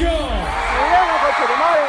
let's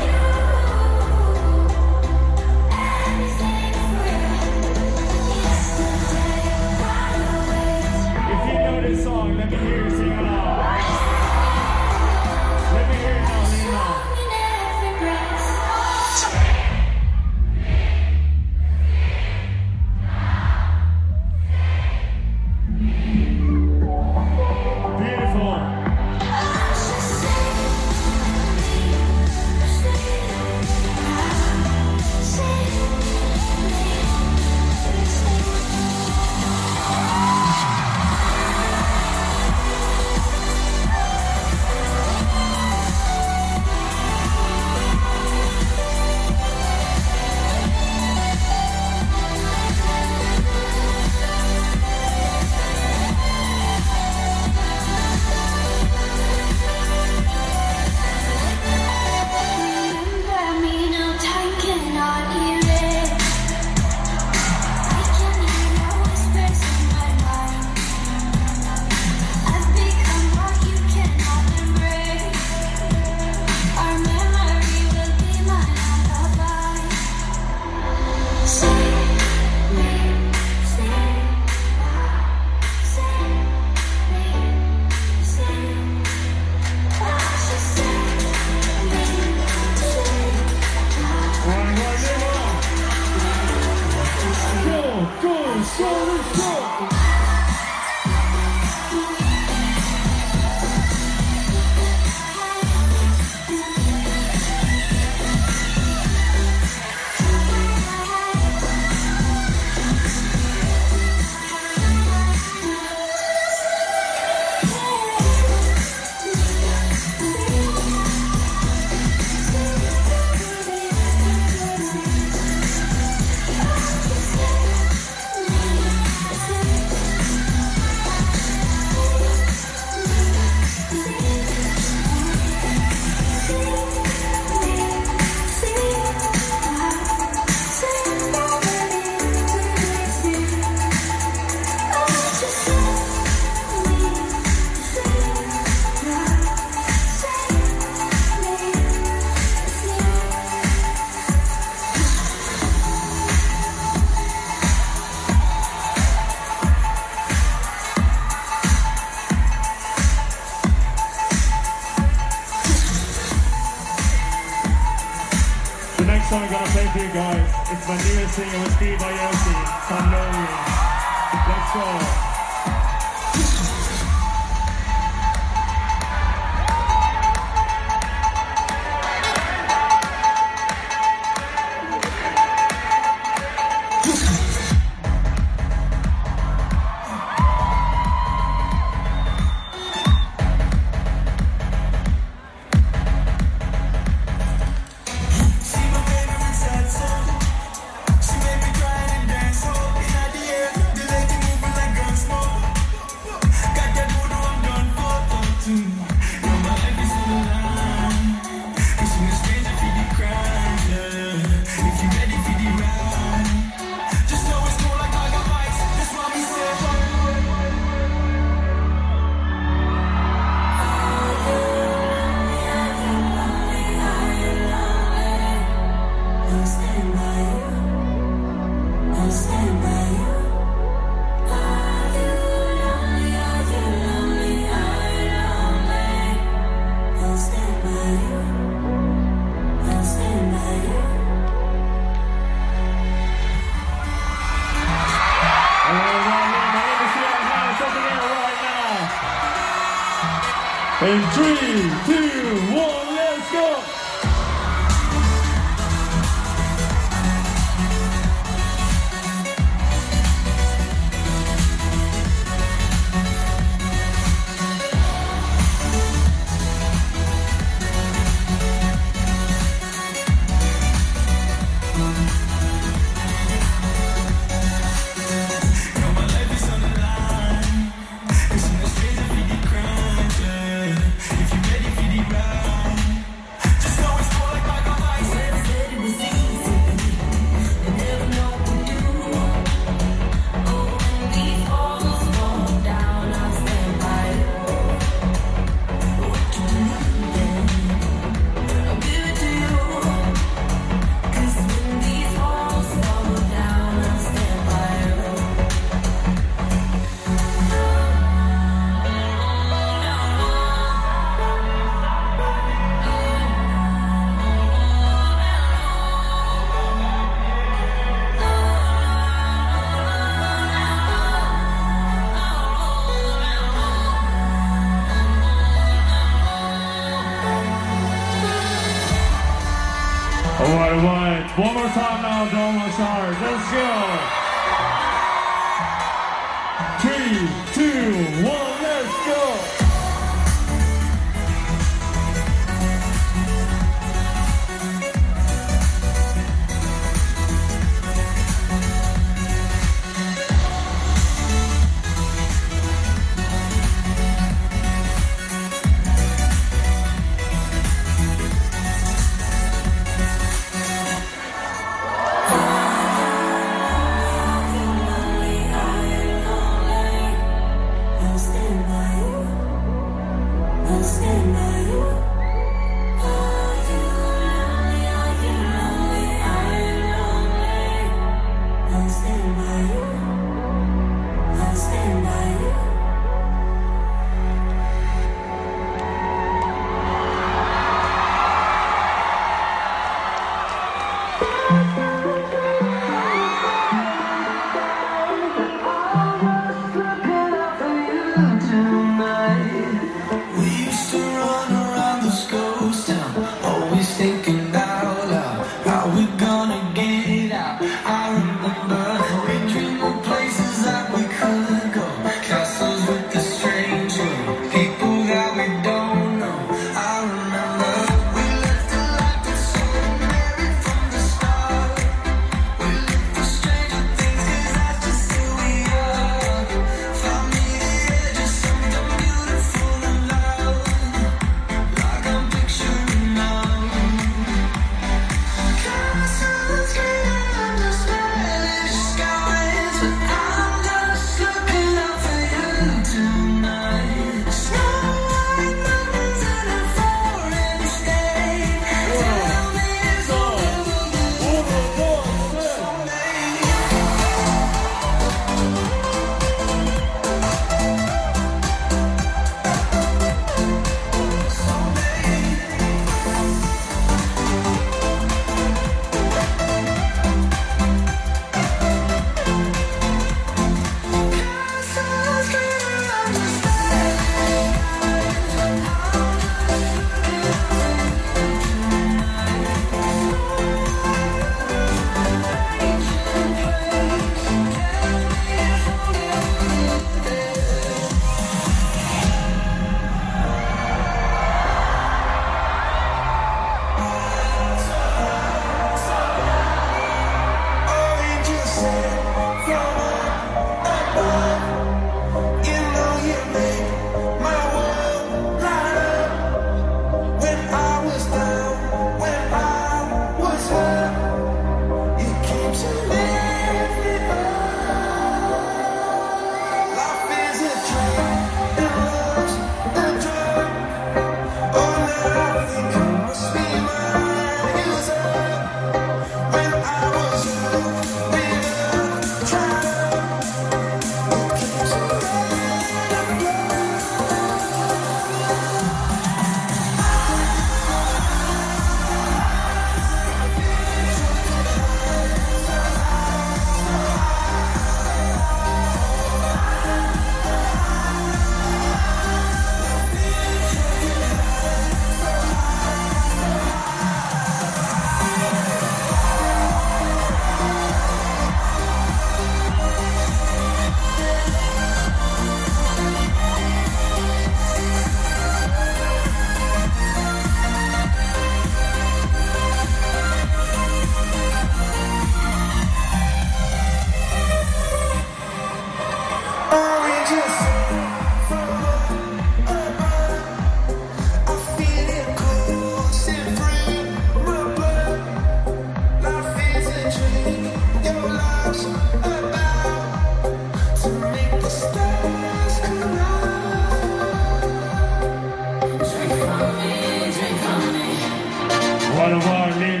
one of our leaders.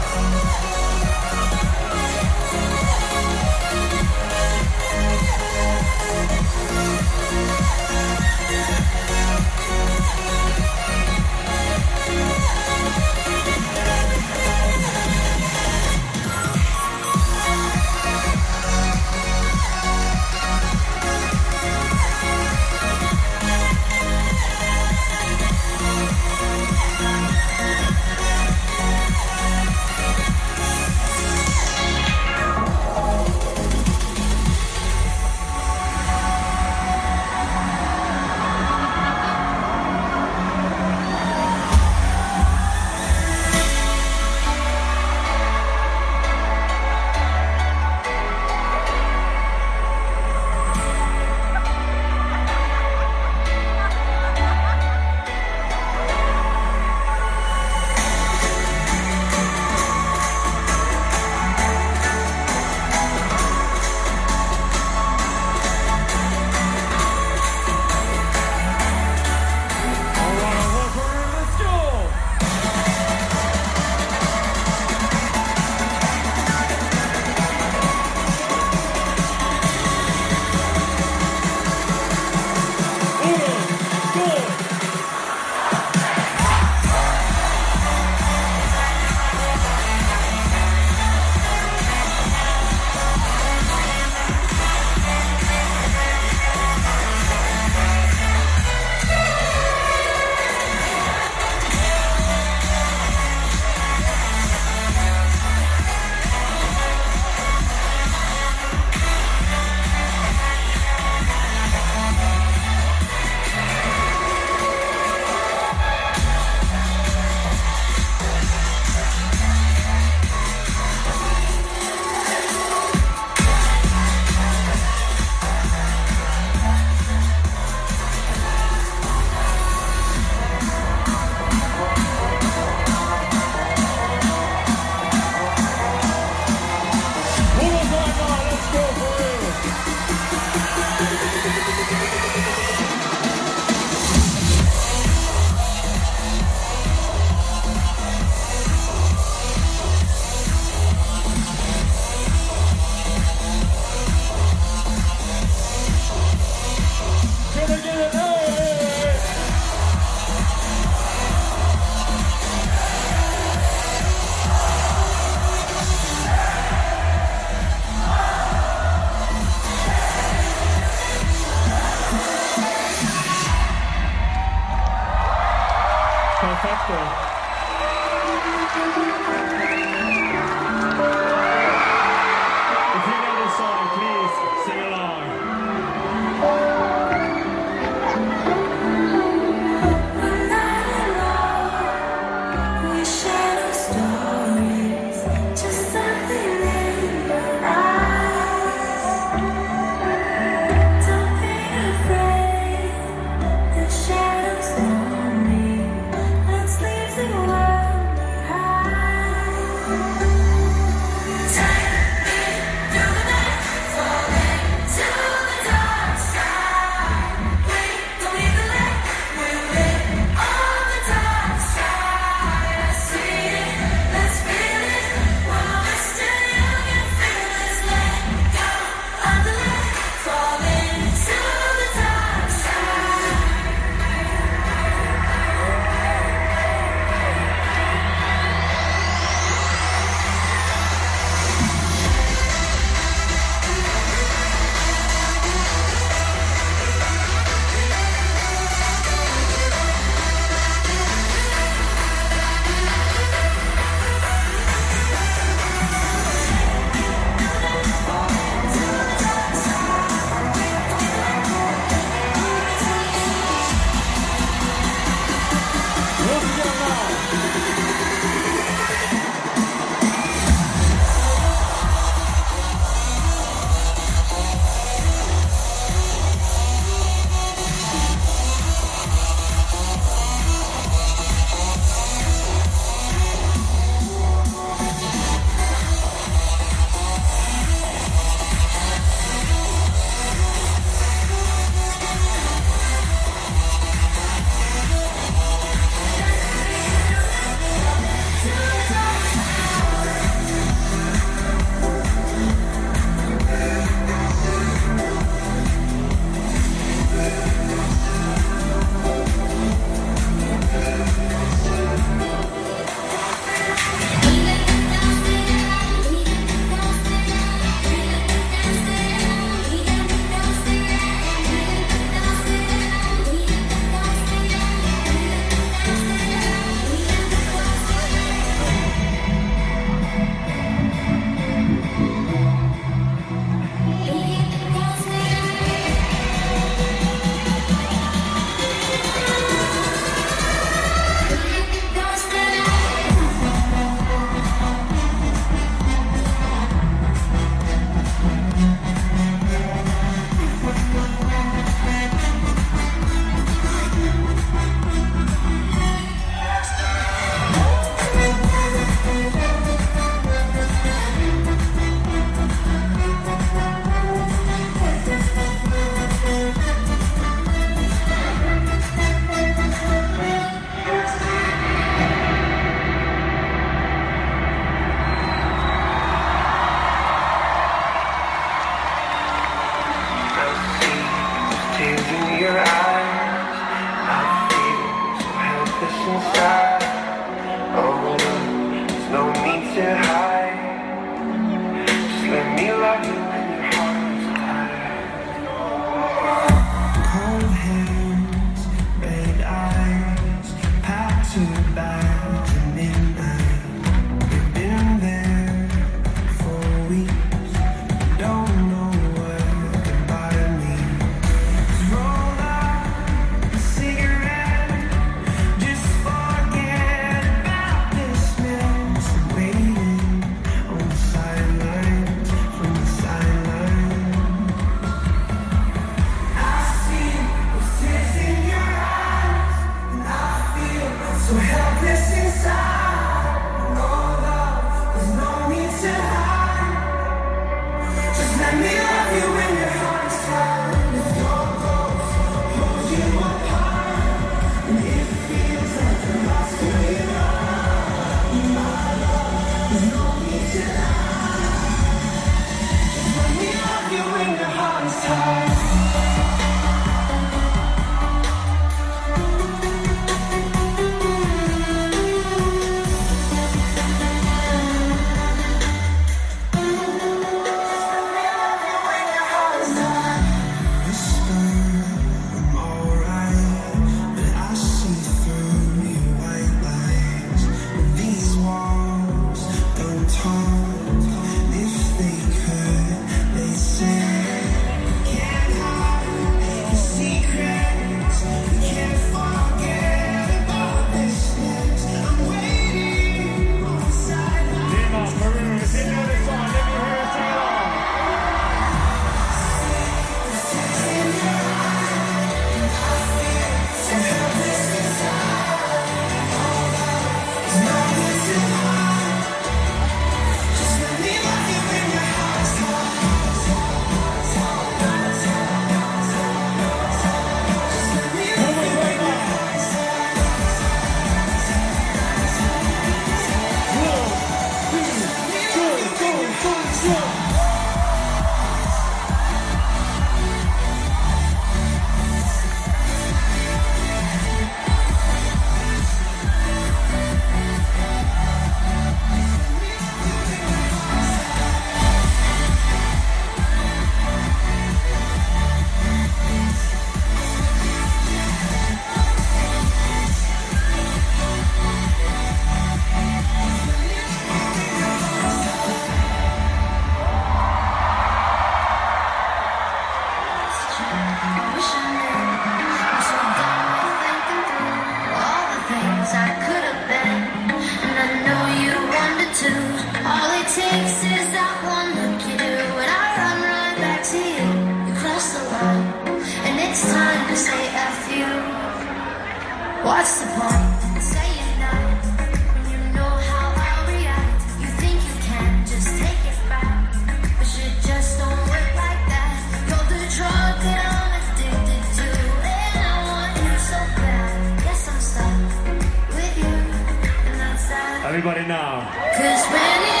Everybody now.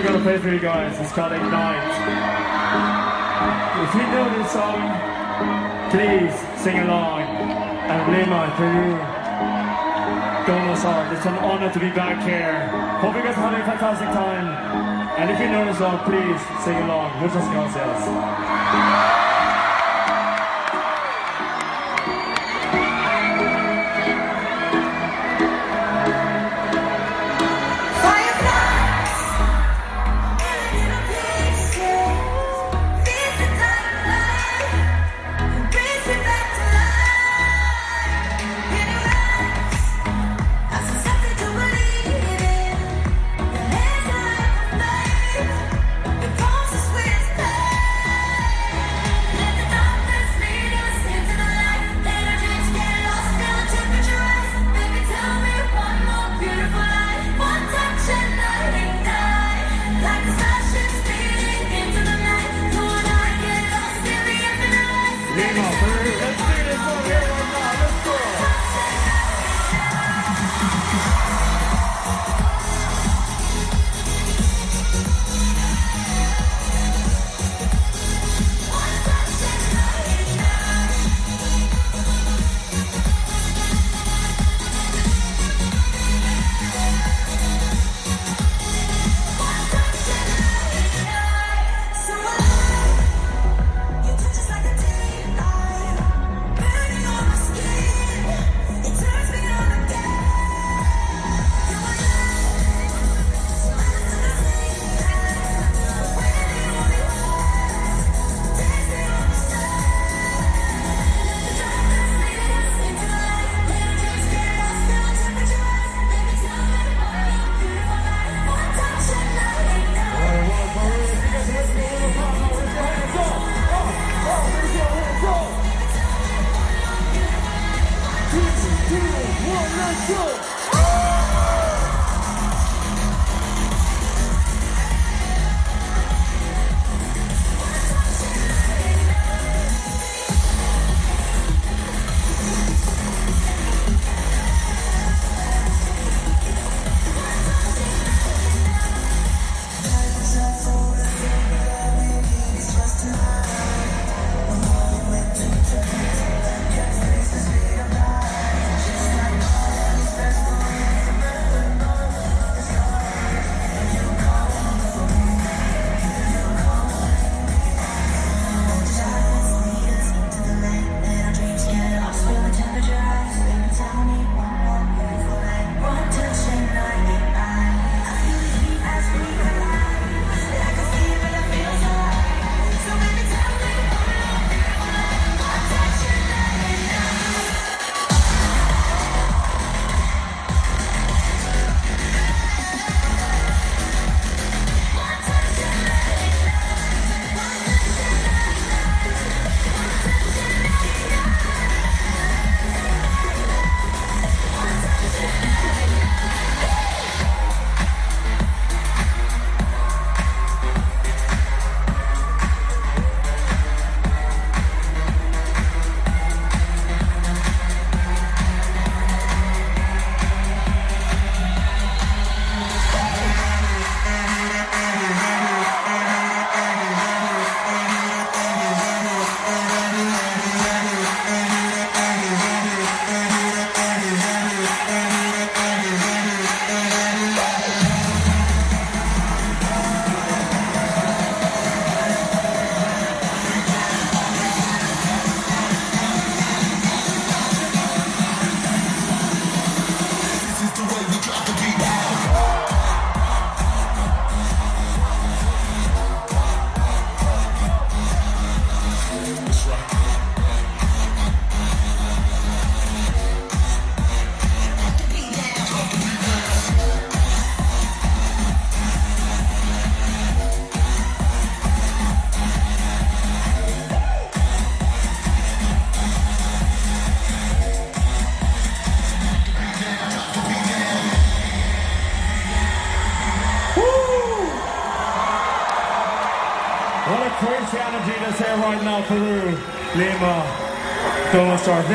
I'm gonna play for you guys It's called Ignite. If you know this song, please sing along. And Lima, for you, don't know song. It's an honor to be back here. Hope you guys are having a fantastic time. And if you know the song, please sing along. Muchas gracias.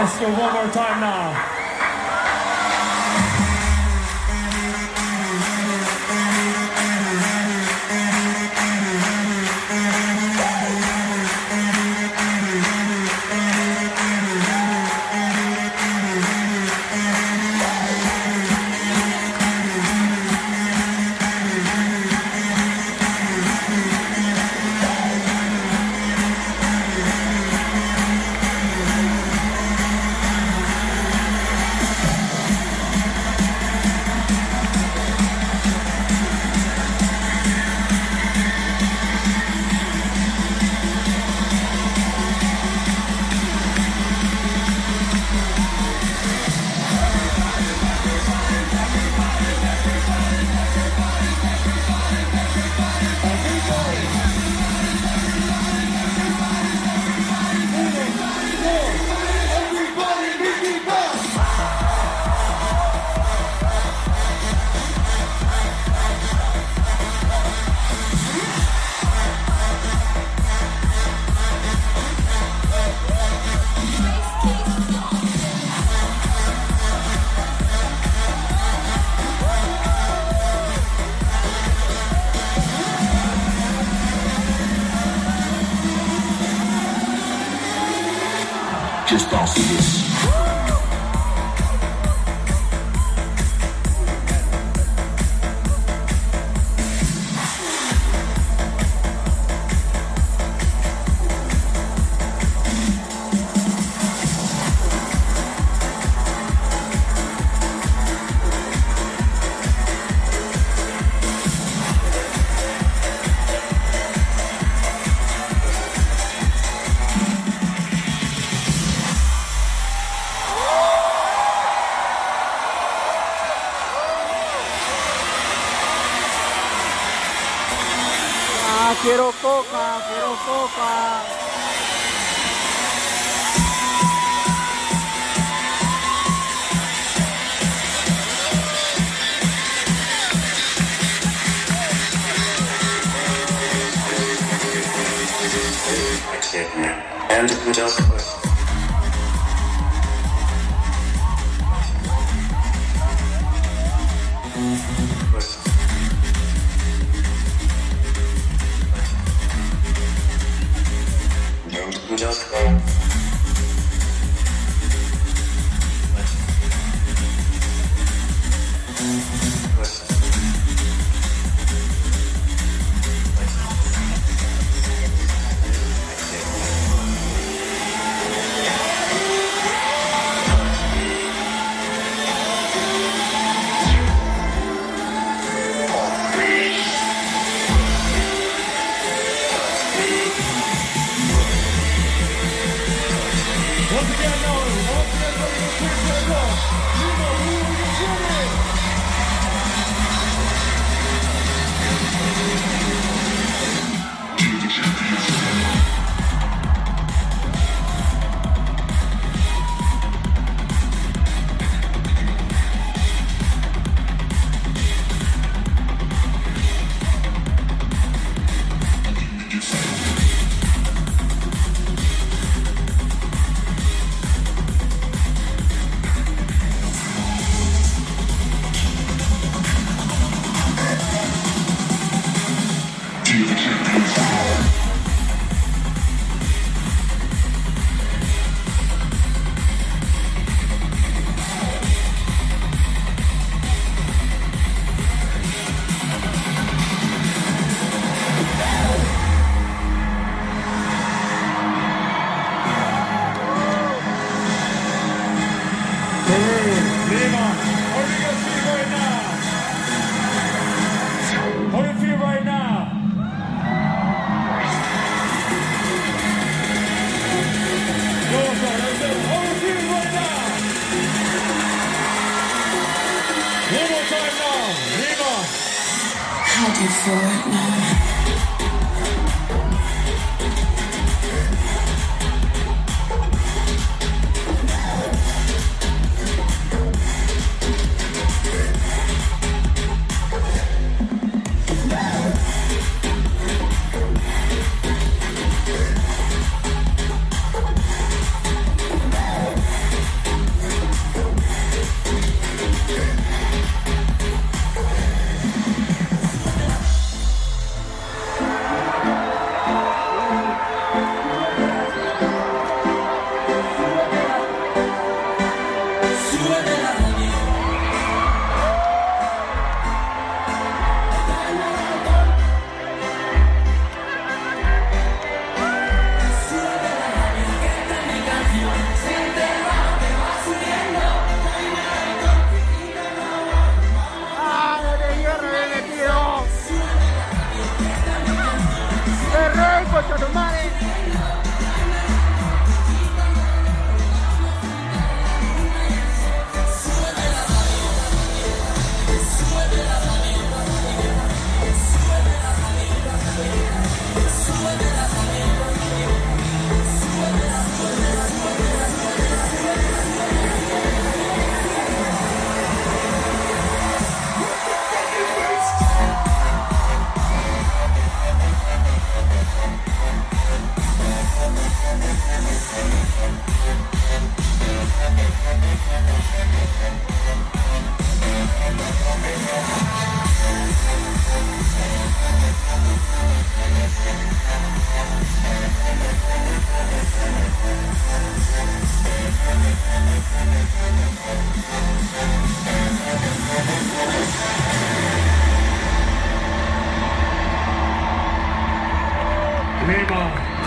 Let's go one more time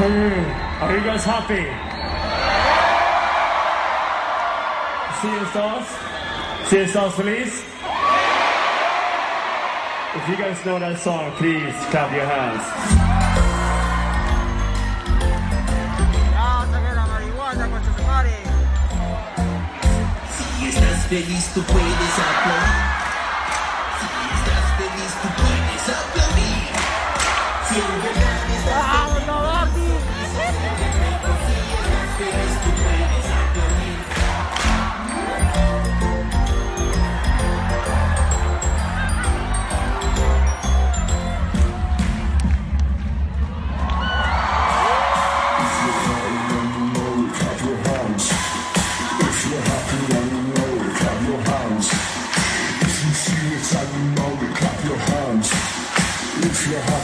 Are you guys happy? See yourselves? See stars, please? If you guys know that song, please clap your hands. feliz tu puedes aplaudir.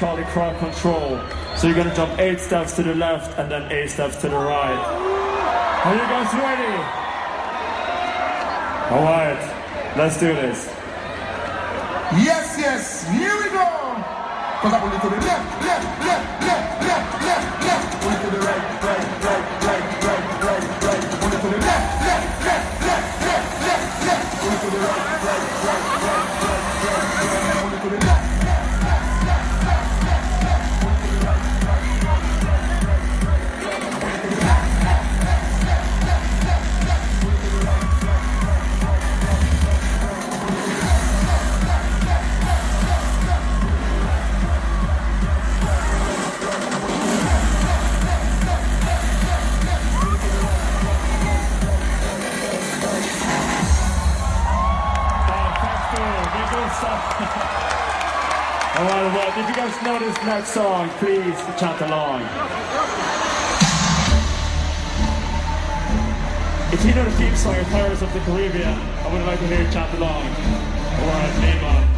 called a crowd control. So you're gonna jump eight steps to the left and then eight steps to the right. Are you guys ready? Alright, let's do this. Yes, yes, here we go. Cause I pull it to the left, left, left, left, left, left, left. Right, right, right, right, right, right, right. Left, left, left, left, left, left, left. Right, right, right, right, next song, please chant along. If you know the theme song of Pirates of the Caribbean, I would like to hear you chant along. Alright, Lima,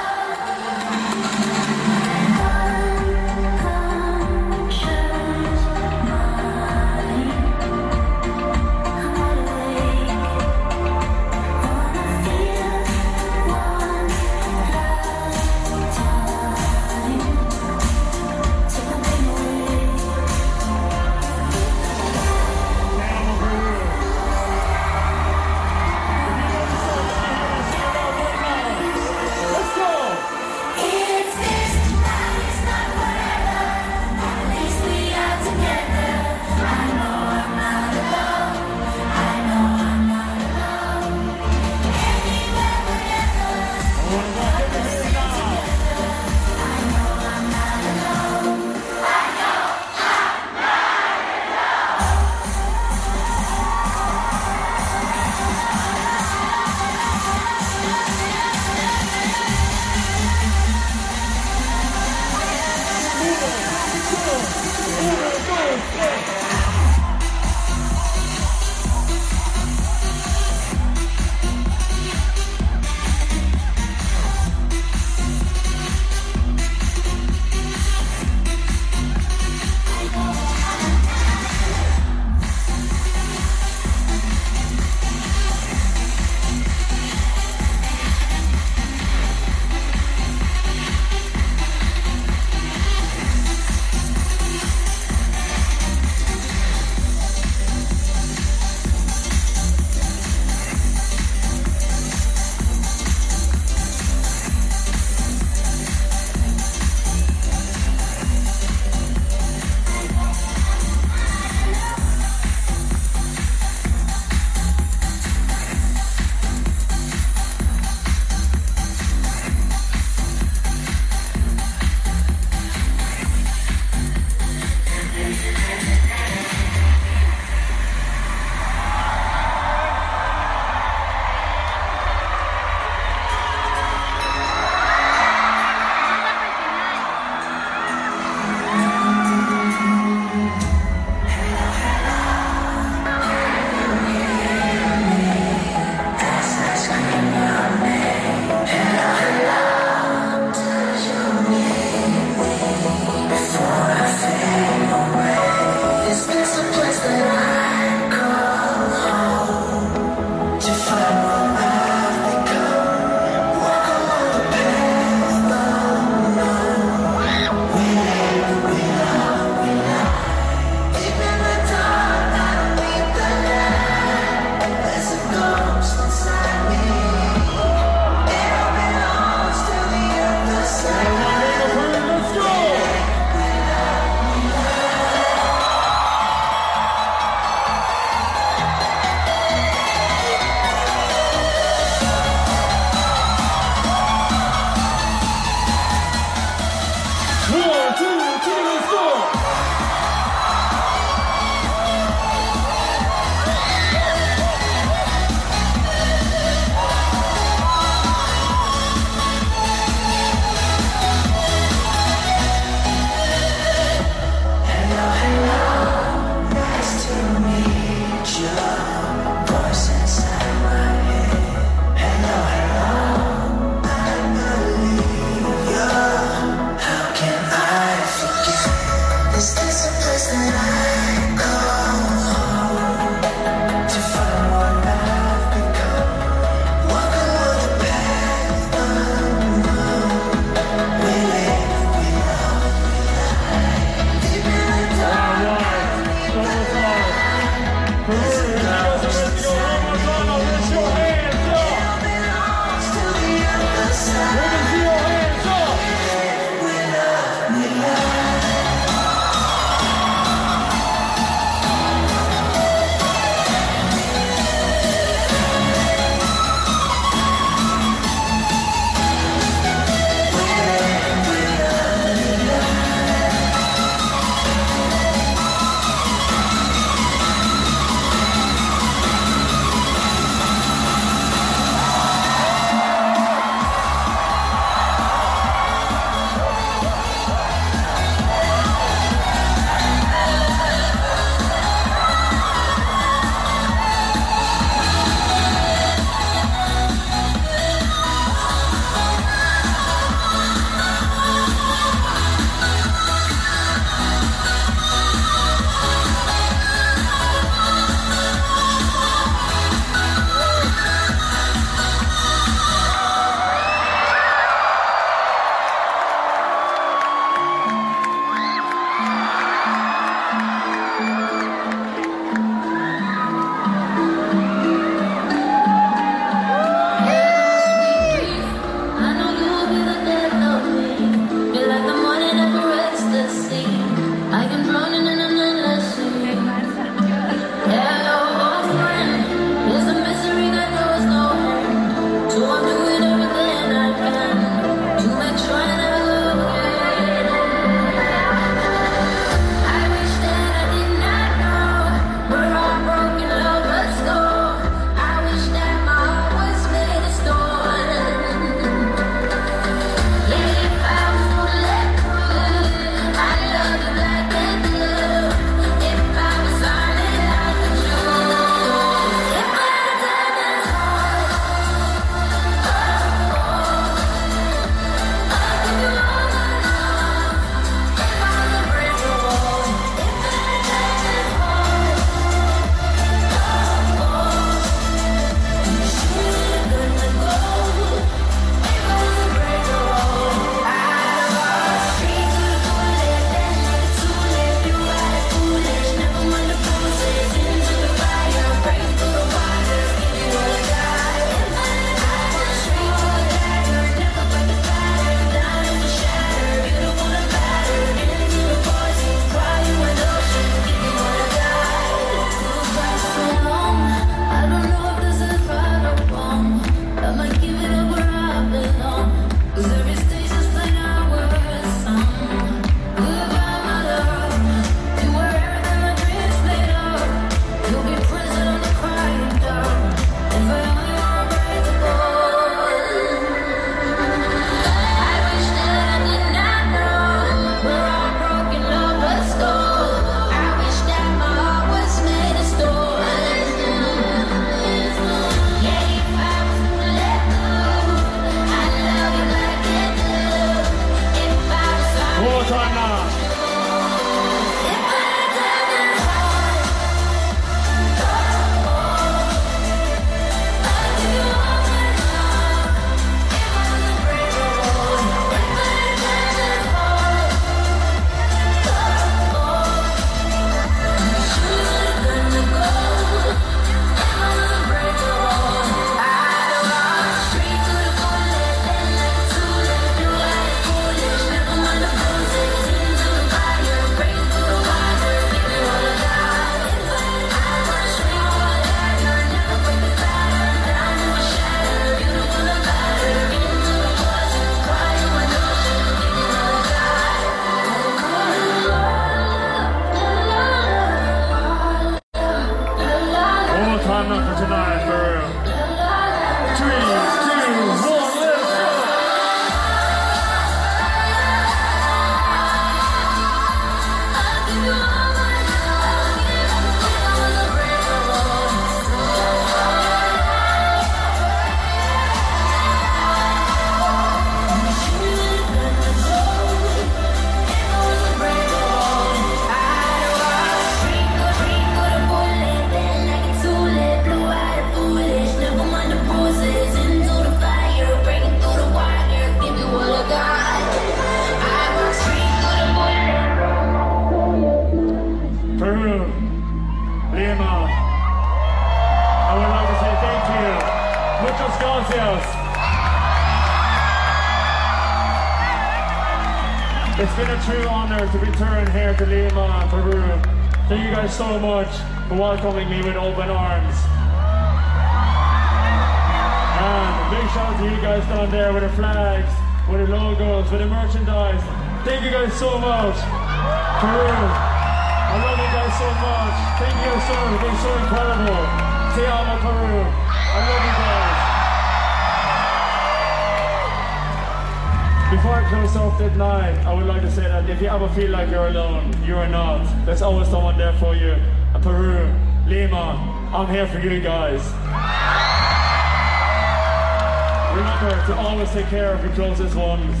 take care of your closest ones.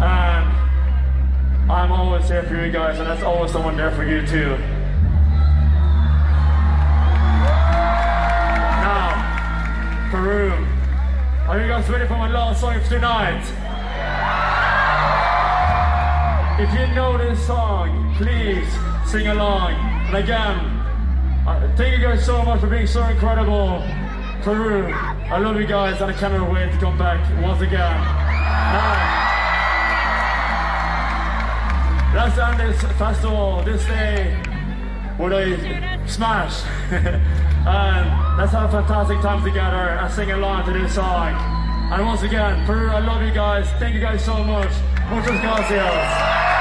And I'm always here for you guys, and there's always someone there for you too. Now, Peru, are you guys ready for my last song of tonight? If you know this song, please sing along. And again, uh, thank you guys so much for being so incredible. Peru, I love you guys, and I cannot wait to come back once again. Now, Let's end this festival this day with a smash. and um, let's have a fantastic time together and sing along to this song. And once again, Peru, I love you guys. Thank you guys so much. Muchas gracias.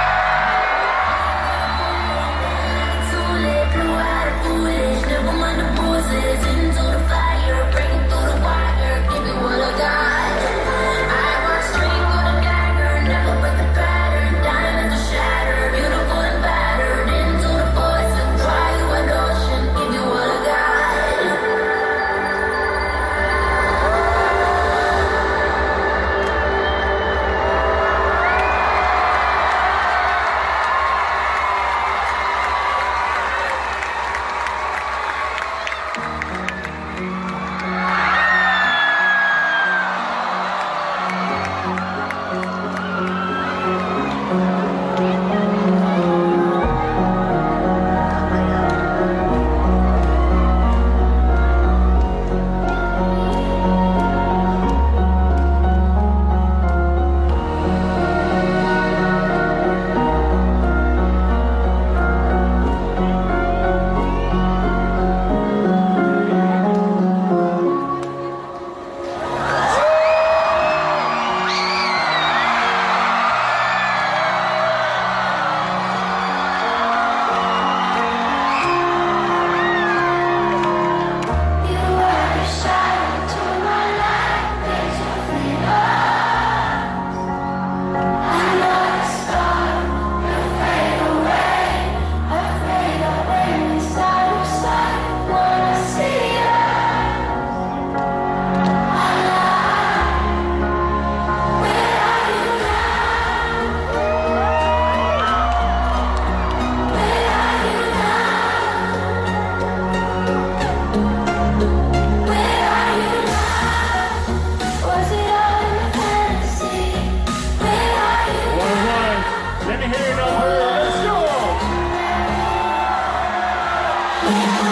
Alright,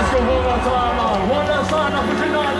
let's go one more time. One last time now for tonight.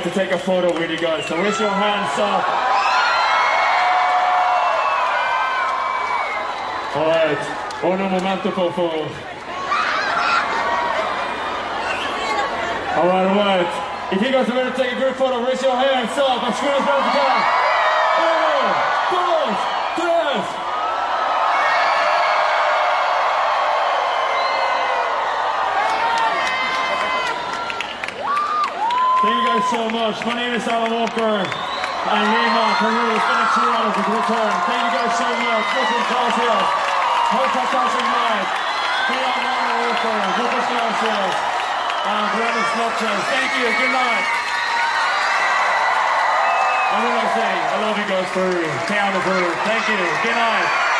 like to take a photo with you guys. So raise your hands up. All right, un momento por favor. All right, all right. If you guys are going to take a group photo, raise your hands up as soon as up. So much. My name is Alan Walker. And Lima, Peru, it's been a two hours of return. Thank you guys so much. Muchas gracias. A fantastic night. Be on Alan Walker. Muchas gracias. And buenas noches. Thank you. Good night. And what do I say? I love you guys, Peru. Te amo, Peru. Thank you. Good night.